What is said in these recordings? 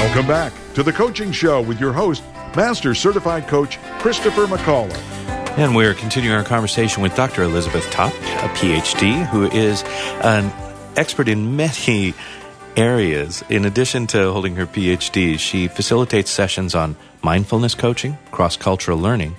Welcome back to the Coaching Show with your host, Master Certified Coach Christopher McCullough. And we're continuing our conversation with Dr. Elizabeth Top, a PhD, who is an expert in many areas. In addition to holding her PhD, she facilitates sessions on mindfulness coaching, cross cultural learning,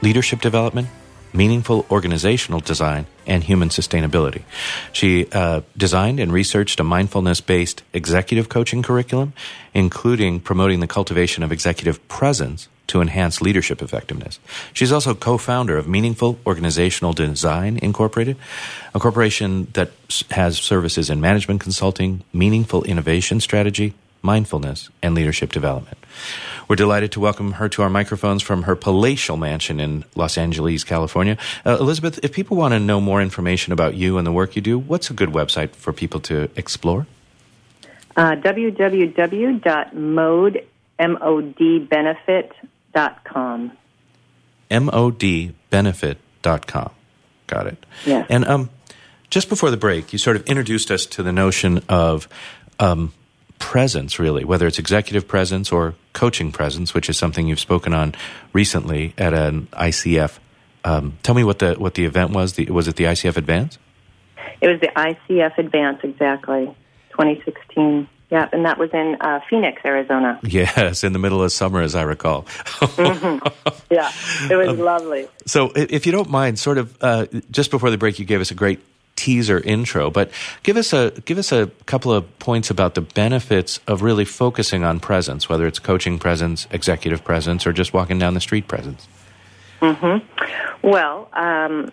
leadership development, meaningful organizational design, and human sustainability. She uh, designed and researched a mindfulness based executive coaching curriculum, including promoting the cultivation of executive presence to enhance leadership effectiveness. She's also co founder of Meaningful Organizational Design Incorporated, a corporation that has services in management consulting, meaningful innovation strategy, mindfulness, and leadership development. We're delighted to welcome her to our microphones from her palatial mansion in Los Angeles, California. Uh, Elizabeth, if people want to know more information about you and the work you do, what's a good website for people to explore? Uh, www.modbenefit.com. modbenefit.com. Got it. Yes. And um, just before the break, you sort of introduced us to the notion of um, presence, really, whether it's executive presence or coaching presence, which is something you've spoken on recently at an ICF. Um, tell me what the what the event was. The, was it the ICF Advance? It was the ICF Advance, exactly, 2016. Yeah, and that was in uh, Phoenix, Arizona. Yes, in the middle of summer, as I recall. Yeah, it was lovely. So, if you don't mind, sort of uh, just before the break, you gave us a great teaser intro, but give us a give us a couple of points about the benefits of really focusing on presence, whether it's coaching presence, executive presence, or just walking down the street presence. Hmm. Well, um,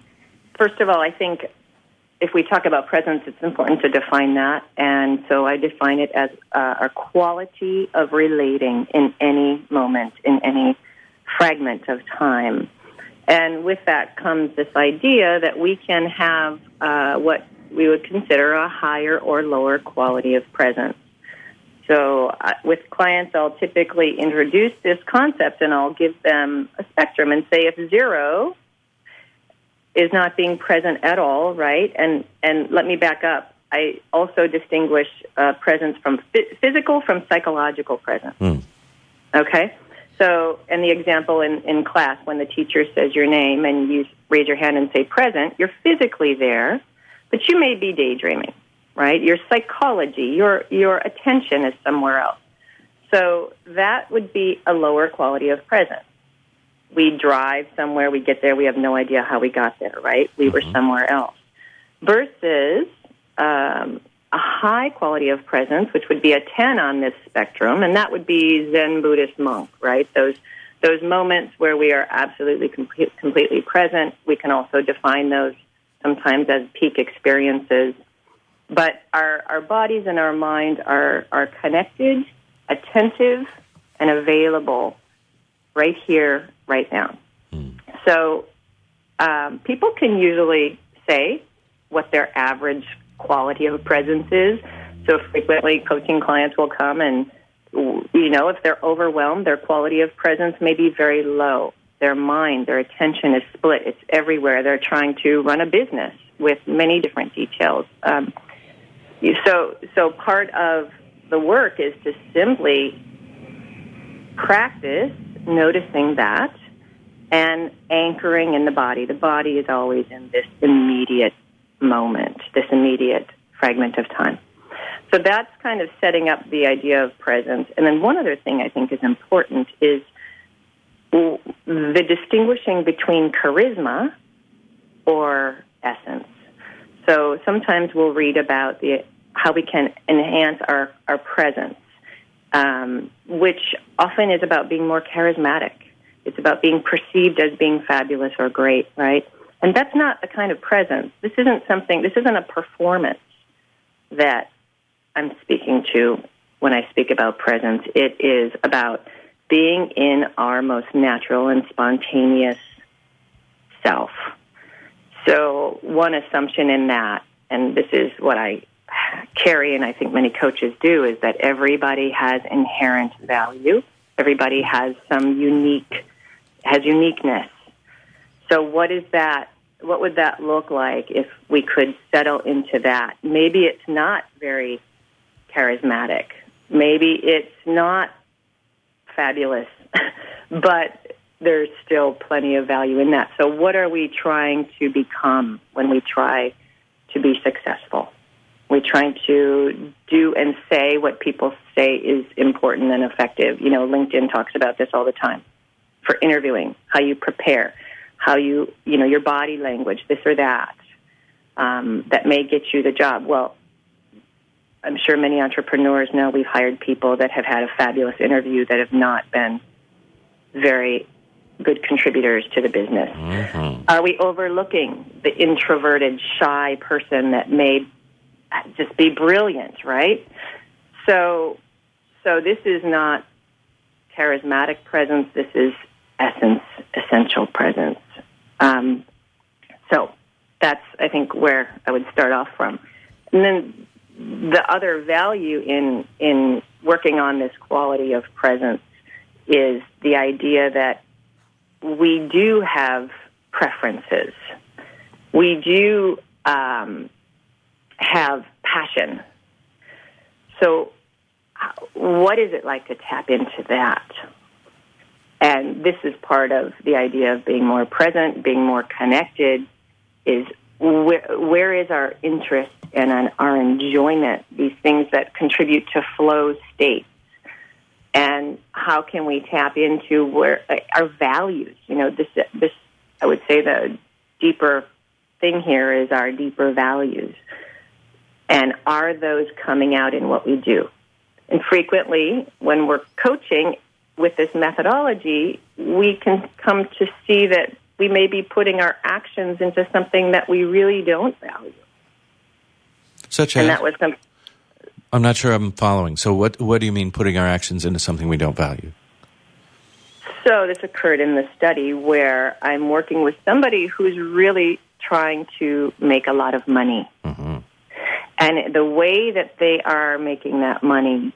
first of all, I think if we talk about presence, it's important to define that. And so I define it as uh, a quality of relating in any moment, in any fragment of time. And with that comes this idea that we can have uh, what we would consider a higher or lower quality of presence. So, uh, with clients, I'll typically introduce this concept and I'll give them a spectrum and say if zero is not being present at all, right? And and let me back up. I also distinguish uh, presence from phy- physical from psychological presence. Hmm. Okay. So, and the example in, in class when the teacher says your name and you raise your hand and say present, you're physically there, but you may be daydreaming, right? Your psychology, your your attention is somewhere else. So that would be a lower quality of presence. We drive somewhere, we get there, we have no idea how we got there, right? We were somewhere else. Versus um, a high quality of presence, which would be a 10 on this spectrum, and that would be Zen Buddhist monk, right? Those those moments where we are absolutely com- completely present. We can also define those sometimes as peak experiences. But our, our bodies and our mind are, are connected, attentive, and available right here, right now. So um, people can usually say what their average quality of presence is. So frequently, coaching clients will come and, you know, if they're overwhelmed, their quality of presence may be very low. Their mind, their attention is split. It's everywhere. They're trying to run a business with many different details. Um, so, so part of the work is to simply practice noticing that and anchoring in the body. The body is always in this immediate moment, this immediate fragment of time. So that's kind of setting up the idea of presence. And then one other thing I think is important is the distinguishing between charisma or essence. So sometimes we'll read about the how we can enhance our, our presence, um, which often is about being more charismatic. It's about being perceived as being fabulous or great, right? And that's not the kind of presence. This isn't something, this isn't a performance that I'm speaking to when I speak about presence. It is about being in our most natural and spontaneous self. So, one assumption in that, and this is what I carry, and I think many coaches do, is that everybody has inherent value. Everybody has some unique, has uniqueness. So, what is that? What would that look like if we could settle into that? Maybe it's not very charismatic. Maybe it's not fabulous, but there's still plenty of value in that. So, what are we trying to become when we try to be successful? We're trying to do and say what people say is important and effective. You know, LinkedIn talks about this all the time for interviewing, how you prepare, how you, you know, your body language, this or that, um, that may get you the job. Well, I'm sure many entrepreneurs know we've hired people that have had a fabulous interview that have not been very good contributors to the business. Mm-hmm. Are we overlooking the introverted, shy person that may just be brilliant, right? So, so this is not charismatic presence. This is essence, essential presence. Um, so that's, I think, where I would start off from. And then the other value in in working on this quality of presence is the idea that we do have preferences. We do um, have passion. So, what is it like to tap into that? And this is part of the idea of being more present, being more connected, is where, where is our interest and our enjoyment, these things that contribute to flow states? And how can we tap into where uh, our values? You know, this, this, I would say the deeper thing here is our deeper values. And are those coming out in what we do? And frequently, when we're coaching with this methodology, we can come to see that we may be putting our actions into something that we really don't value. Such And as that was some, I'm not sure I'm following. So what what do you mean putting our actions into something we don't value? so this occurred in the study where I'm working with somebody who's really trying to make a lot of money. hmm And the way that they are making that money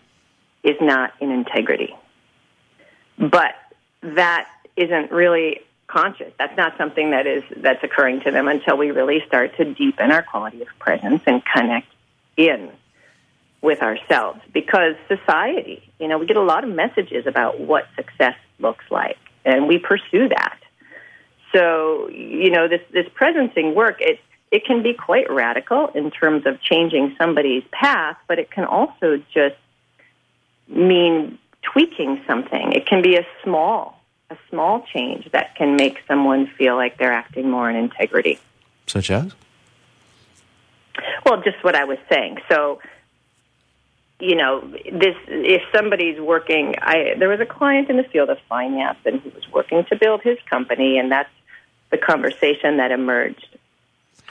is not in integrity. But that isn't really conscious. That's not something that is that's occurring to them until we really start to deepen our quality of presence and connect in with ourselves. Because society, you know, we get a lot of messages about what success looks like, and we pursue that. So, you know, this this presencing work, it it can be quite radical in terms of changing somebody's path, but it can also just mean tweaking something. It can be a small a small change that can make someone feel like they're acting more in integrity. Such as? Well, just what I was saying. So, you know, this if somebody's working, I there was a client in the field of finance, and he was working to build his company, and that's the conversation that emerged.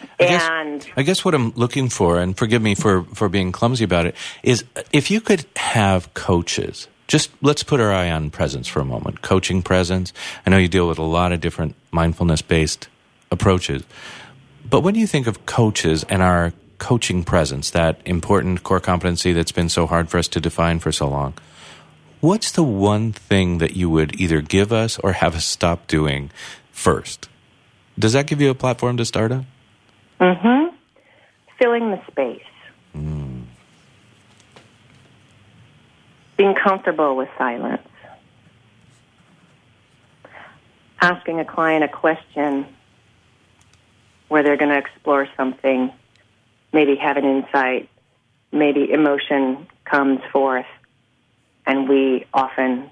I guess, and I guess what I'm looking for, and forgive me for, for being clumsy about it, is if you could have coaches, just let's put our eye on presence for a moment. Coaching presence. I know you deal with a lot of different mindfulness based approaches. But when you think of coaches and our coaching presence, that important core competency that's been so hard for us to define for so long, what's the one thing that you would either give us or have us stop doing first? Does that give you a platform to start on? hmm filling the space, being comfortable with silence, asking a client a question where they're going to explore something, maybe have an insight, maybe emotion comes forth, and we often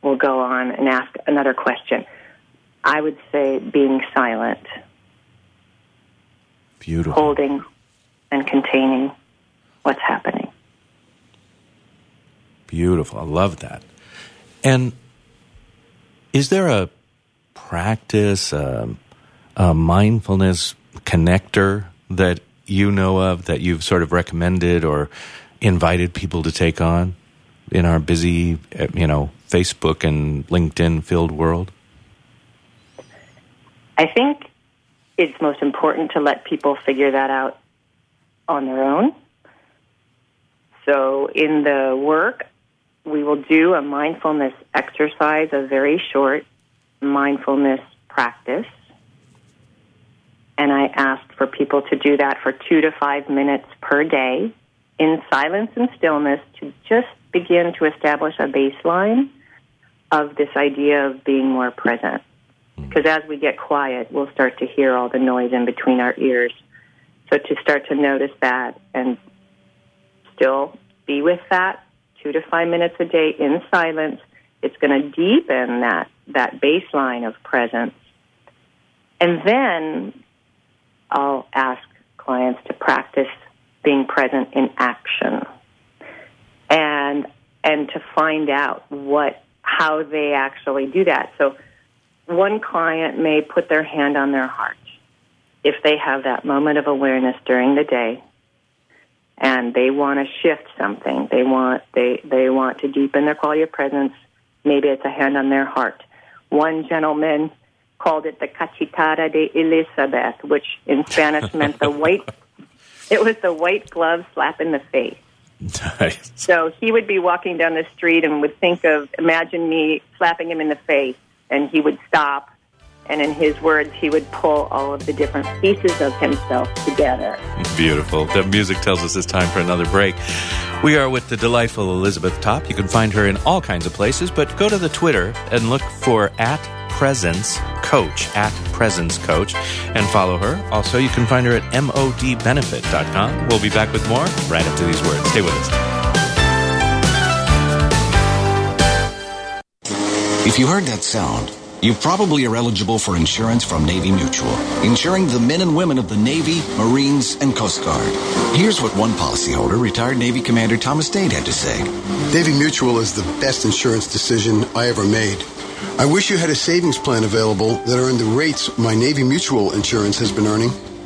will go on and ask another question. I would say being silent, Beautiful. holding and containing what's happening. Beautiful. I love that. And is there a practice, um, a mindfulness connector that you know of that you've sort of recommended or invited people to take on in our busy, uh, you know, Facebook and LinkedIn filled world? I think it's most important to let people figure that out on their own. So in the work, we will do a mindfulness exercise, a very short mindfulness practice. And I asked for people to do that for two to five minutes per day in silence and stillness to just begin to establish a baseline of this idea of being more present. Because as we get quiet, we'll start to hear all the noise in between our ears. So to start to notice that and still be with that two to five minutes a day in silence, it's going to deepen that, that baseline of presence. And then I'll ask clients to practice being present in action and and to find out what how they actually do that. So one client may put their hand on their heart if they have that moment of awareness during the day and they want to shift something. They want they they want to deepen their quality of presence. Maybe it's a hand on their heart. One gentleman called it the cachetada de Elizabeth, which in Spanish meant the white. It was the white glove slap in the face. Nice. So he would be walking down the street and would think of, imagine me slapping him in the face, and he would stop, and in his words, he would pull all of the different pieces of himself together. Beautiful. The music tells us it's time for another break. We are with the delightful Elizabeth Top. You can find her in all kinds of places, but go to the Twitter and look for at presence coach at presence coach and follow her also you can find her at modbenefit.com we'll be back with more right after these words stay with us If you heard that sound, you probably are eligible for insurance from Navy Mutual, insuring the men and women of the Navy, Marines, and Coast Guard. Here's what one policyholder, retired Navy Commander Thomas Dade, had to say. Navy Mutual is the best insurance decision I ever made. I wish you had a savings plan available that earned the rates my Navy Mutual insurance has been earning.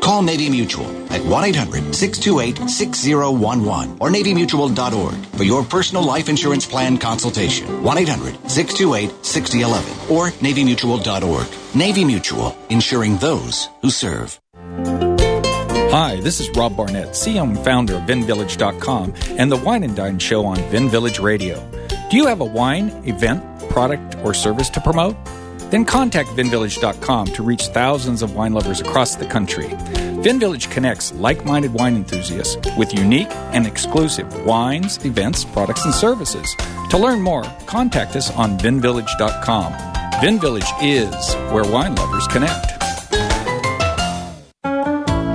Call Navy Mutual at 1-800-628-6011 or navymutual.org for your personal life insurance plan consultation. 1-800-628-6011 or navymutual.org. Navy Mutual, insuring those who serve. Hi, this is Rob Barnett, and founder of VinVillage.com and the Wine and Dine Show on Vin Village Radio. Do you have a wine, event, product, or service to promote? Then contact VinVillage.com to reach thousands of wine lovers across the country. VinVillage connects like minded wine enthusiasts with unique and exclusive wines, events, products, and services. To learn more, contact us on VinVillage.com. VinVillage is where wine lovers connect.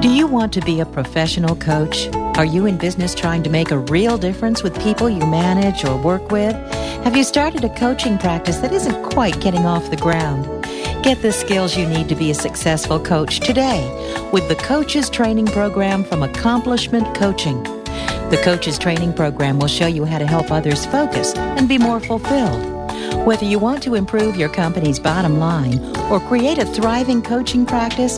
Do you want to be a professional coach? Are you in business trying to make a real difference with people you manage or work with? Have you started a coaching practice that isn't quite getting off the ground? Get the skills you need to be a successful coach today with the Coaches Training Program from Accomplishment Coaching. The Coaches Training Program will show you how to help others focus and be more fulfilled. Whether you want to improve your company's bottom line or create a thriving coaching practice,